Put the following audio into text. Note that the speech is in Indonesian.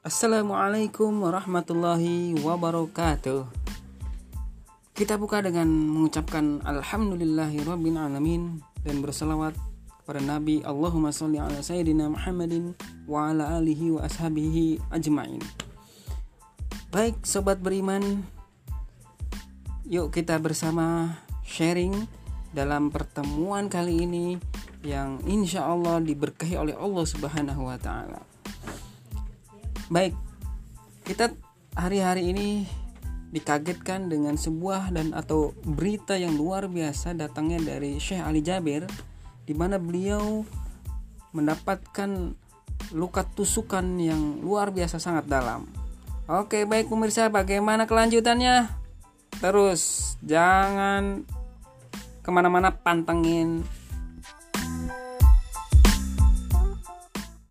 Assalamualaikum warahmatullahi wabarakatuh. Kita buka dengan mengucapkan Alhamdulillahirabbil alamin dan berselawat kepada Nabi Allahumma sholli ala sayyidina Muhammadin wa ala alihi wa ashabihi ajmain. Baik sobat beriman, yuk kita bersama sharing dalam pertemuan kali ini yang insya Allah diberkahi oleh Allah Subhanahu wa Ta'ala. Baik, kita hari-hari ini dikagetkan dengan sebuah dan atau berita yang luar biasa datangnya dari Syekh Ali Jabir di mana beliau mendapatkan luka tusukan yang luar biasa sangat dalam. Oke, baik pemirsa, bagaimana kelanjutannya? Terus jangan ke mana-mana pantengin